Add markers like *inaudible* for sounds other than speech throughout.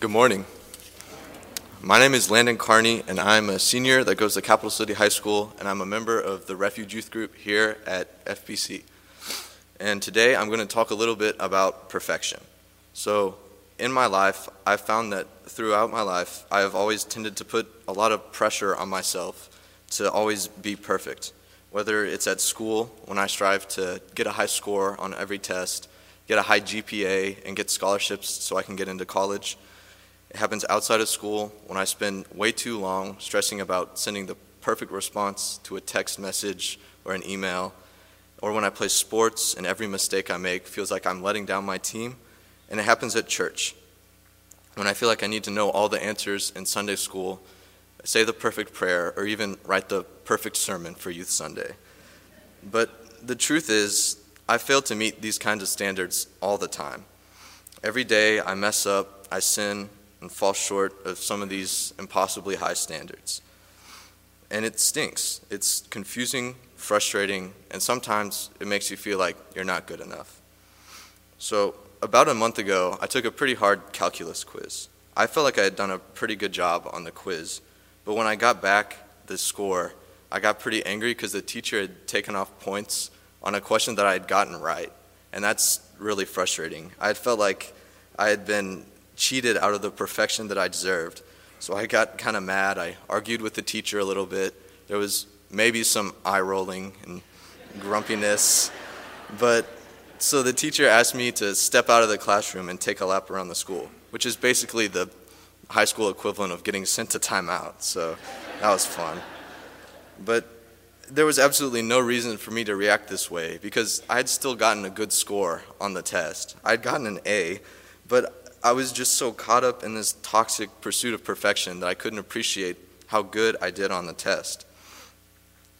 Good morning. My name is Landon Carney, and I'm a senior that goes to Capital City High School, and I'm a member of the Refuge Youth Group here at FBC. And today I'm going to talk a little bit about perfection. So, in my life, I've found that throughout my life, I have always tended to put a lot of pressure on myself to always be perfect. Whether it's at school, when I strive to get a high score on every test, get a high GPA, and get scholarships so I can get into college it happens outside of school when I spend way too long stressing about sending the perfect response to a text message or an email, or when I play sports and every mistake I make feels like I'm letting down my team. And it happens at church when I feel like I need to know all the answers in Sunday school, say the perfect prayer, or even write the perfect sermon for Youth Sunday. But the truth is, I fail to meet these kinds of standards all the time. Every day I mess up, I sin, and fall short of some of these impossibly high standards. And it stinks. It's confusing, frustrating, and sometimes it makes you feel like you're not good enough. So, about a month ago, I took a pretty hard calculus quiz. I felt like I had done a pretty good job on the quiz, but when I got back the score, I got pretty angry because the teacher had taken off points on a question that I had gotten right. And that's really frustrating. I had felt like I had been cheated out of the perfection that I deserved. So I got kind of mad. I argued with the teacher a little bit. There was maybe some eye rolling and grumpiness. But so the teacher asked me to step out of the classroom and take a lap around the school, which is basically the high school equivalent of getting sent to timeout. So that was fun. But there was absolutely no reason for me to react this way because I had still gotten a good score on the test. I'd gotten an A, but I was just so caught up in this toxic pursuit of perfection that I couldn't appreciate how good I did on the test.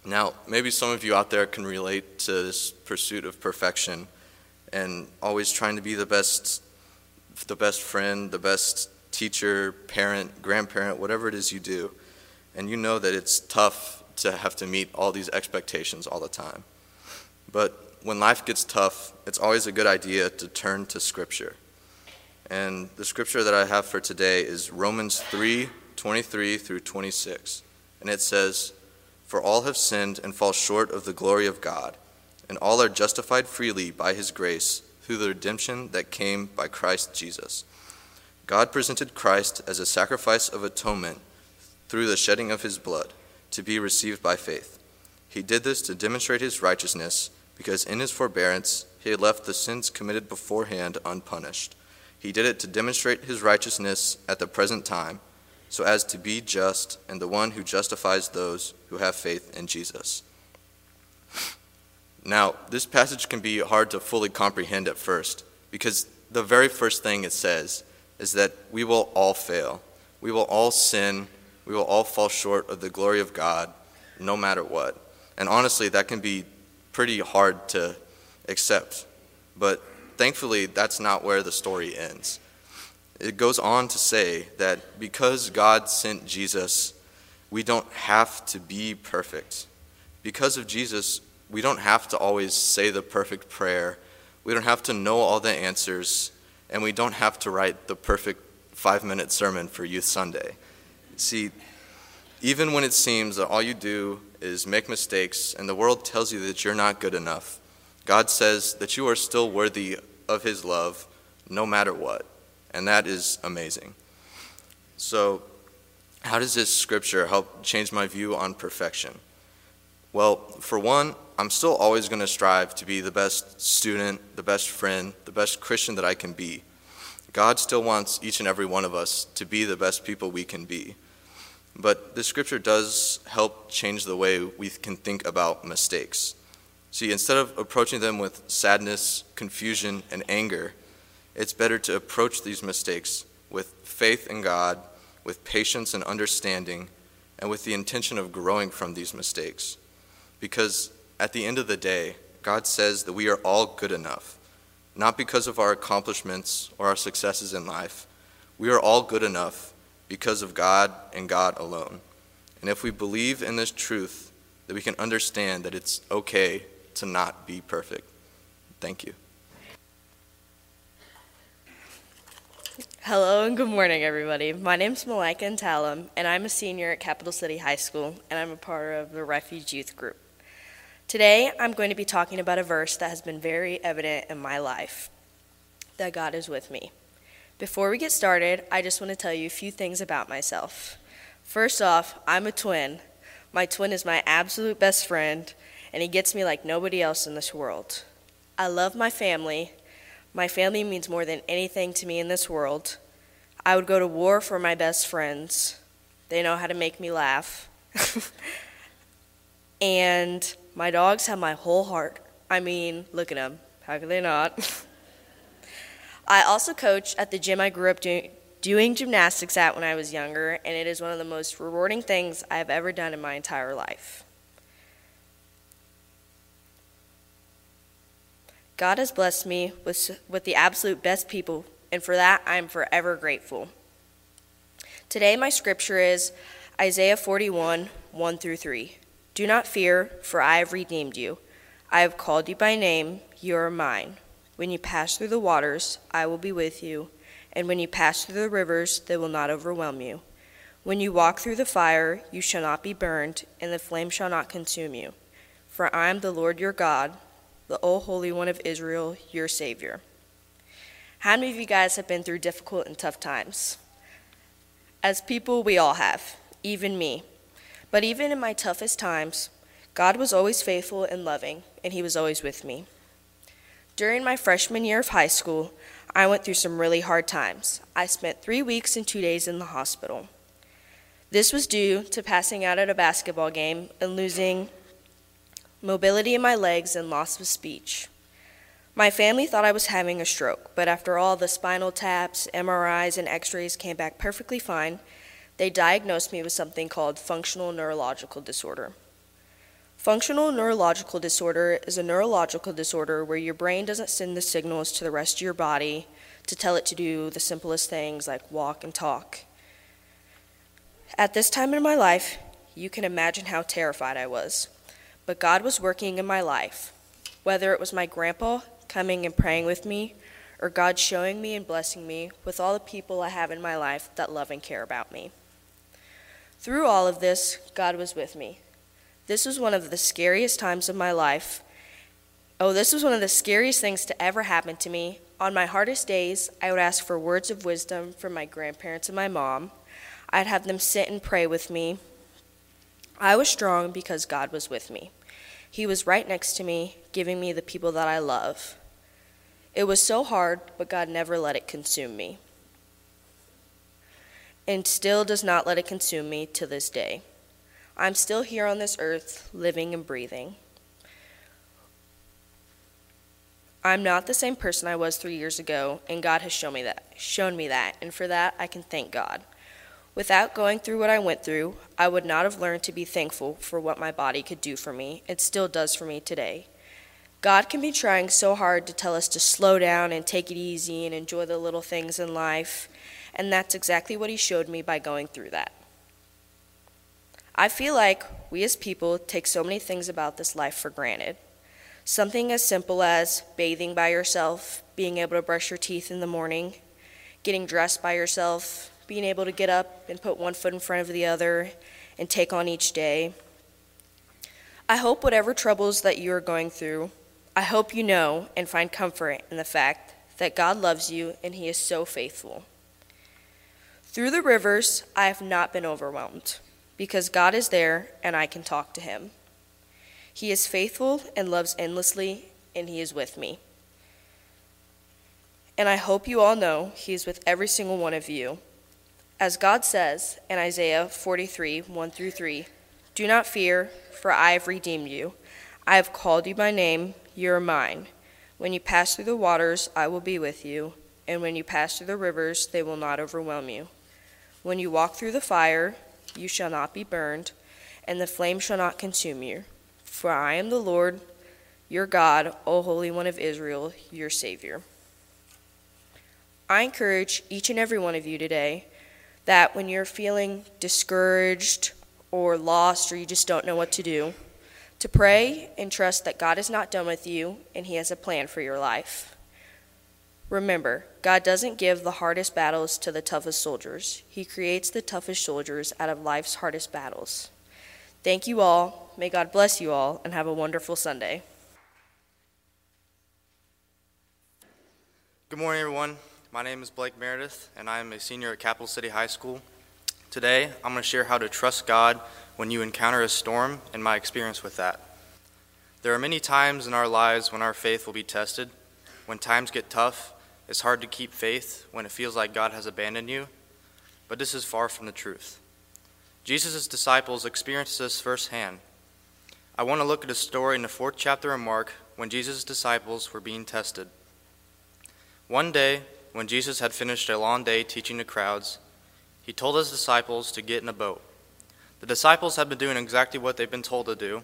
Now, maybe some of you out there can relate to this pursuit of perfection and always trying to be the best the best friend, the best teacher, parent, grandparent, whatever it is you do. And you know that it's tough to have to meet all these expectations all the time. But when life gets tough, it's always a good idea to turn to scripture. And the scripture that I have for today is Romans 3 23 through 26. And it says, For all have sinned and fall short of the glory of God, and all are justified freely by his grace through the redemption that came by Christ Jesus. God presented Christ as a sacrifice of atonement through the shedding of his blood to be received by faith. He did this to demonstrate his righteousness, because in his forbearance he had left the sins committed beforehand unpunished. He did it to demonstrate his righteousness at the present time, so as to be just and the one who justifies those who have faith in Jesus. Now, this passage can be hard to fully comprehend at first, because the very first thing it says is that we will all fail. We will all sin. We will all fall short of the glory of God, no matter what. And honestly, that can be pretty hard to accept. But thankfully, that's not where the story ends. It goes on to say that because God sent Jesus, we don't have to be perfect. Because of Jesus, we don't have to always say the perfect prayer. We don't have to know all the answers. And we don't have to write the perfect five minute sermon for Youth Sunday. See, even when it seems that all you do is make mistakes and the world tells you that you're not good enough, God says that you are still worthy of His love no matter what. And that is amazing. So, how does this scripture help change my view on perfection? Well, for one, I'm still always going to strive to be the best student, the best friend, the best Christian that I can be. God still wants each and every one of us to be the best people we can be. But the scripture does help change the way we can think about mistakes. See, instead of approaching them with sadness, confusion, and anger, it's better to approach these mistakes with faith in God, with patience and understanding, and with the intention of growing from these mistakes. Because at the end of the day, God says that we are all good enough, not because of our accomplishments or our successes in life. We are all good enough because of God and God alone. And if we believe in this truth, that we can understand that it's okay to not be perfect. Thank you. Hello and good morning, everybody. My name is Malaika Ntalamu, and I'm a senior at Capital City High School, and I'm a part of the Refuge Youth Group. Today, I'm going to be talking about a verse that has been very evident in my life that God is with me. Before we get started, I just want to tell you a few things about myself. First off, I'm a twin. My twin is my absolute best friend, and he gets me like nobody else in this world. I love my family, my family means more than anything to me in this world. I would go to war for my best friends. They know how to make me laugh. *laughs* and my dogs have my whole heart. I mean, look at them. How could they not? *laughs* I also coach at the gym I grew up doing, doing gymnastics at when I was younger, and it is one of the most rewarding things I have ever done in my entire life. God has blessed me with, with the absolute best people, and for that I am forever grateful. Today, my scripture is Isaiah 41 1 through 3. Do not fear, for I have redeemed you. I have called you by name, you are mine. When you pass through the waters, I will be with you, and when you pass through the rivers, they will not overwhelm you. When you walk through the fire, you shall not be burned, and the flame shall not consume you. For I am the Lord your God the O Holy One of Israel, your Savior. How many of you guys have been through difficult and tough times? As people, we all have, even me. But even in my toughest times, God was always faithful and loving, and He was always with me. During my freshman year of high school, I went through some really hard times. I spent three weeks and two days in the hospital. This was due to passing out at a basketball game and losing mobility in my legs, and loss of speech. My family thought I was having a stroke, but after all the spinal taps, MRIs, and x rays came back perfectly fine, they diagnosed me with something called functional neurological disorder. Functional neurological disorder is a neurological disorder where your brain doesn't send the signals to the rest of your body to tell it to do the simplest things like walk and talk. At this time in my life, you can imagine how terrified I was. But God was working in my life, whether it was my grandpa coming and praying with me, or God showing me and blessing me with all the people I have in my life that love and care about me. Through all of this, God was with me. This was one of the scariest times of my life. Oh, this was one of the scariest things to ever happen to me. On my hardest days, I would ask for words of wisdom from my grandparents and my mom. I'd have them sit and pray with me I was strong because God was with me. He was right next to me, giving me the people that I love. It was so hard, but God never let it consume me. And still does not let it consume me to this day. I'm still here on this earth, living and breathing. I'm not the same person I was three years ago, and God has shown me that. Shown me that, and for that I can thank God. Without going through what I went through, I would not have learned to be thankful for what my body could do for me. It still does for me today. God can be trying so hard to tell us to slow down and take it easy and enjoy the little things in life, and that's exactly what He showed me by going through that. I feel like we as people take so many things about this life for granted. Something as simple as bathing by yourself, being able to brush your teeth in the morning, getting dressed by yourself, being able to get up and put one foot in front of the other and take on each day. I hope whatever troubles that you are going through, I hope you know and find comfort in the fact that God loves you and He is so faithful. Through the rivers, I have not been overwhelmed because God is there and I can talk to Him. He is faithful and loves endlessly, and He is with me. And I hope you all know He is with every single one of you as God says in Isaiah 43 1 through 3, Do not fear, for I have redeemed you. I have called you by name, you are mine. When you pass through the waters, I will be with you, and when you pass through the rivers, they will not overwhelm you. When you walk through the fire, you shall not be burned, and the flame shall not consume you. For I am the Lord, your God, O Holy One of Israel, your Savior. I encourage each and every one of you today that when you're feeling discouraged or lost or you just don't know what to do, to pray and trust that God is not done with you and He has a plan for your life. Remember, God doesn't give the hardest battles to the toughest soldiers, He creates the toughest soldiers out of life's hardest battles. Thank you all. May God bless you all, and have a wonderful Sunday. Good morning, everyone. My name is Blake Meredith, and I am a senior at Capital City High School. Today, I'm going to share how to trust God when you encounter a storm and my experience with that. There are many times in our lives when our faith will be tested. When times get tough, it's hard to keep faith when it feels like God has abandoned you, but this is far from the truth. Jesus' disciples experienced this firsthand. I want to look at a story in the fourth chapter of Mark when Jesus' disciples were being tested. One day, when Jesus had finished a long day teaching the crowds, he told his disciples to get in a boat. The disciples had been doing exactly what they've been told to do,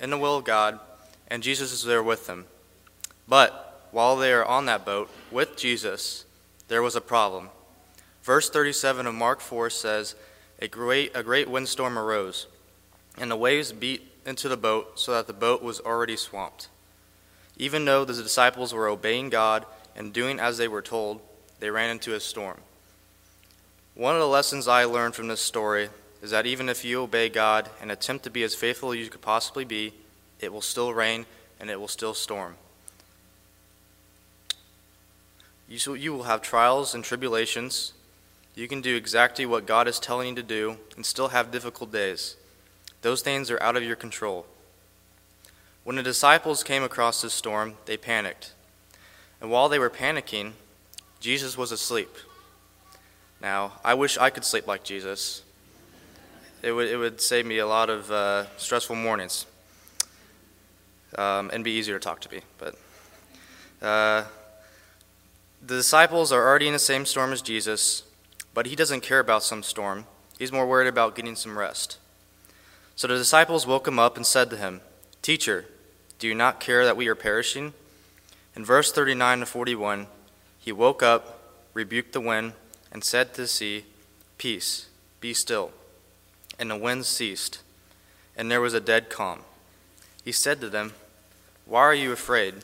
in the will of God, and Jesus is there with them. But while they are on that boat with Jesus, there was a problem. Verse 37 of Mark 4 says, A great, a great windstorm arose, and the waves beat into the boat so that the boat was already swamped. Even though the disciples were obeying God and doing as they were told, they ran into a storm. One of the lessons I learned from this story is that even if you obey God and attempt to be as faithful as you could possibly be, it will still rain and it will still storm. You, will have trials and tribulations. You can do exactly what God is telling you to do and still have difficult days. Those things are out of your control. When the disciples came across this storm, they panicked. And while they were panicking, Jesus was asleep. Now, I wish I could sleep like Jesus. It would, it would save me a lot of uh, stressful mornings um, and be easier to talk to me. But uh, the disciples are already in the same storm as Jesus, but he doesn't care about some storm. He's more worried about getting some rest. So the disciples woke him up and said to him, Teacher, do you not care that we are perishing? In verse 39 to 41, he woke up, rebuked the wind, and said to the sea, Peace, be still. And the wind ceased, and there was a dead calm. He said to them, Why are you afraid?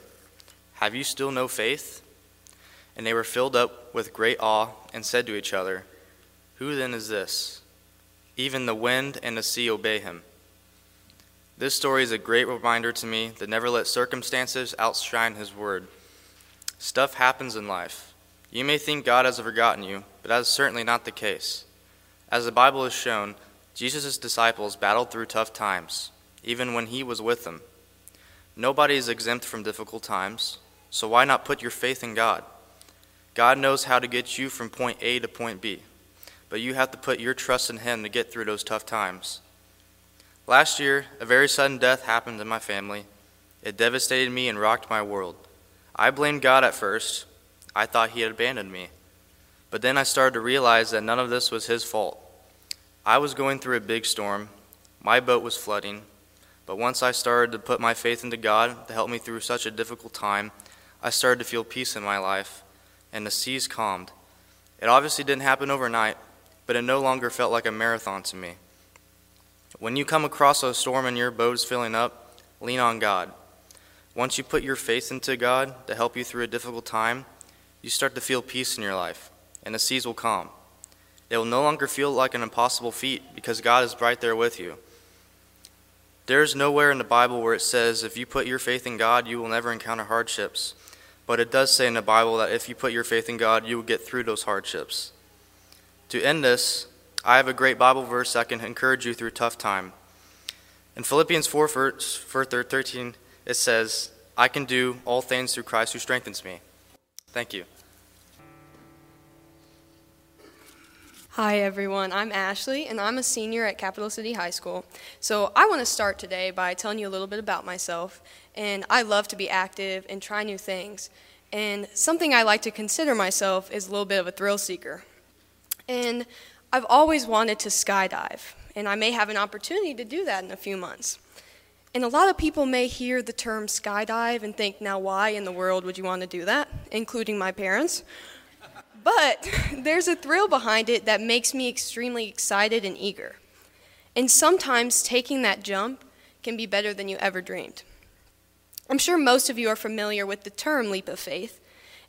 Have you still no faith? And they were filled up with great awe and said to each other, Who then is this? Even the wind and the sea obey him. This story is a great reminder to me that never let circumstances outshine his word. Stuff happens in life. You may think God has forgotten you, but that is certainly not the case. As the Bible has shown, Jesus' disciples battled through tough times, even when he was with them. Nobody is exempt from difficult times, so why not put your faith in God? God knows how to get you from point A to point B, but you have to put your trust in Him to get through those tough times. Last year, a very sudden death happened in my family. It devastated me and rocked my world. I blamed God at first, I thought he had abandoned me. But then I started to realize that none of this was his fault. I was going through a big storm. My boat was flooding. But once I started to put my faith into God to help me through such a difficult time, I started to feel peace in my life, and the seas calmed. It obviously didn't happen overnight, but it no longer felt like a marathon to me. When you come across a storm and your boat is filling up, lean on God. Once you put your faith into God to help you through a difficult time, you start to feel peace in your life, and the seas will calm. It will no longer feel like an impossible feat because God is right there with you. There is nowhere in the Bible where it says if you put your faith in God, you will never encounter hardships. But it does say in the Bible that if you put your faith in God, you will get through those hardships. To end this, I have a great Bible verse that can encourage you through tough time. In Philippians 4, verse 13, it says, I can do all things through Christ who strengthens me. Thank you. Hi, everyone. I'm Ashley, and I'm a senior at Capital City High School. So, I want to start today by telling you a little bit about myself. And I love to be active and try new things. And something I like to consider myself is a little bit of a thrill seeker. And I've always wanted to skydive, and I may have an opportunity to do that in a few months. And a lot of people may hear the term skydive and think, now, why in the world would you want to do that? Including my parents. But *laughs* there's a thrill behind it that makes me extremely excited and eager. And sometimes taking that jump can be better than you ever dreamed. I'm sure most of you are familiar with the term leap of faith,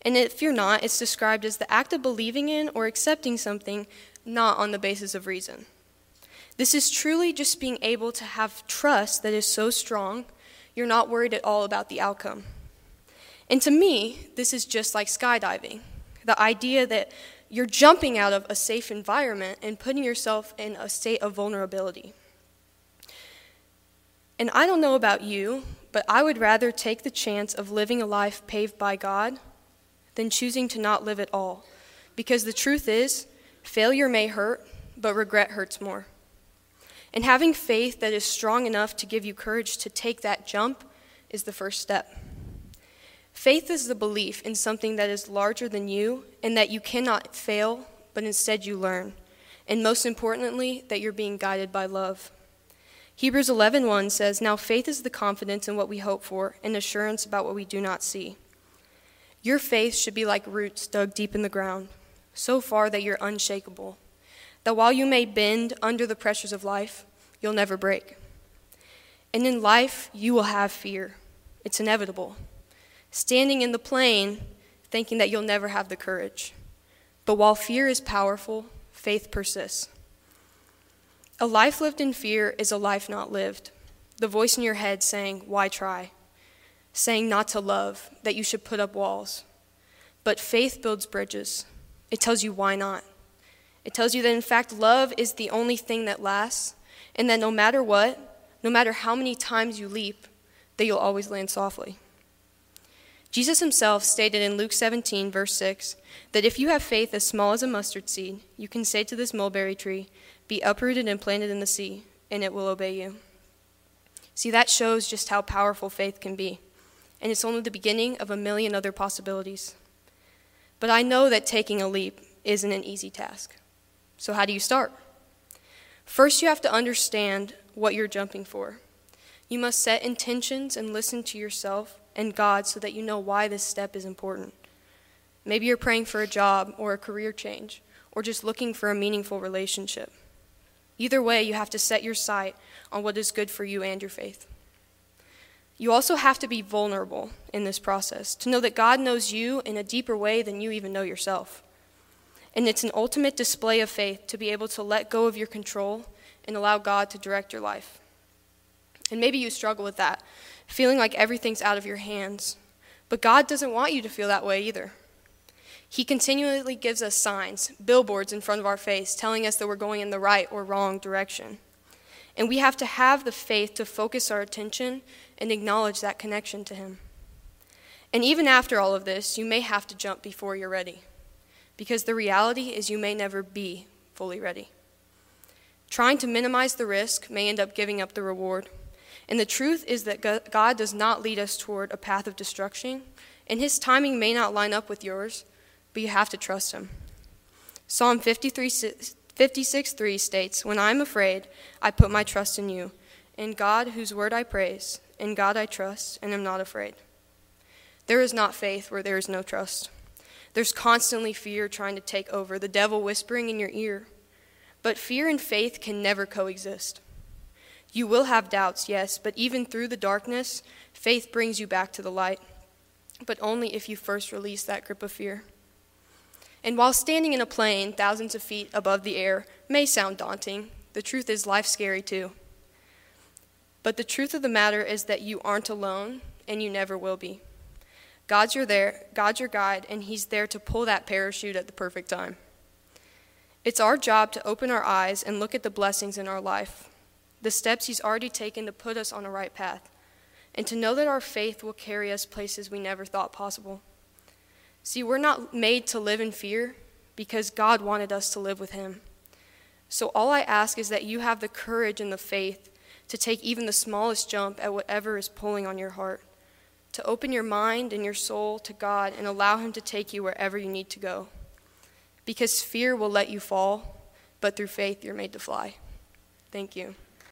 And if you're not, it's described as the act of believing in or accepting something not on the basis of reason. This is truly just being able to have trust that is so strong, you're not worried at all about the outcome. And to me, this is just like skydiving the idea that you're jumping out of a safe environment and putting yourself in a state of vulnerability. And I don't know about you, but I would rather take the chance of living a life paved by God than choosing to not live at all. Because the truth is, failure may hurt, but regret hurts more. And having faith that is strong enough to give you courage to take that jump is the first step. Faith is the belief in something that is larger than you and that you cannot fail, but instead you learn. And most importantly, that you're being guided by love. Hebrews 11:1 says, "Now faith is the confidence in what we hope for and assurance about what we do not see." Your faith should be like roots dug deep in the ground, so far that you're unshakable. That while you may bend under the pressures of life, you'll never break. And in life, you will have fear. It's inevitable standing in the plane thinking that you'll never have the courage. But while fear is powerful, faith persists. A life lived in fear is a life not lived. The voice in your head saying, Why try? Saying not to love, that you should put up walls. But faith builds bridges. It tells you why not. It tells you that, in fact, love is the only thing that lasts, and that no matter what, no matter how many times you leap, that you'll always land softly. Jesus himself stated in Luke 17, verse 6, that if you have faith as small as a mustard seed, you can say to this mulberry tree, Be uprooted and planted in the sea, and it will obey you. See, that shows just how powerful faith can be, and it's only the beginning of a million other possibilities. But I know that taking a leap isn't an easy task. So, how do you start? First, you have to understand what you're jumping for. You must set intentions and listen to yourself and God so that you know why this step is important. Maybe you're praying for a job or a career change, or just looking for a meaningful relationship. Either way, you have to set your sight on what is good for you and your faith. You also have to be vulnerable in this process, to know that God knows you in a deeper way than you even know yourself. And it's an ultimate display of faith to be able to let go of your control and allow God to direct your life. And maybe you struggle with that, feeling like everything's out of your hands. But God doesn't want you to feel that way either. He continually gives us signs, billboards in front of our face, telling us that we're going in the right or wrong direction. And we have to have the faith to focus our attention and acknowledge that connection to Him. And even after all of this, you may have to jump before you're ready, because the reality is you may never be fully ready. Trying to minimize the risk may end up giving up the reward. And the truth is that God does not lead us toward a path of destruction, and His timing may not line up with yours, but you have to trust Him. Psalm 53, 56 3 states, When I am afraid, I put my trust in you, in God whose word I praise, in God I trust, and am not afraid. There is not faith where there is no trust. There's constantly fear trying to take over, the devil whispering in your ear. But fear and faith can never coexist. You will have doubts, yes, but even through the darkness, faith brings you back to the light, but only if you first release that grip of fear. And while standing in a plane thousands of feet above the air may sound daunting, the truth is life's scary too. But the truth of the matter is that you aren't alone, and you never will be. God's your there, God's your guide, and He's there to pull that parachute at the perfect time. It's our job to open our eyes and look at the blessings in our life the steps He's already taken to put us on a right path, and to know that our faith will carry us places we never thought possible. See, we're not made to live in fear because God wanted us to live with Him. So all I ask is that you have the courage and the faith to take even the smallest jump at whatever is pulling on your heart, to open your mind and your soul to God and allow Him to take you wherever you need to go. Because fear will let you fall, but through faith you're made to fly. Thank you.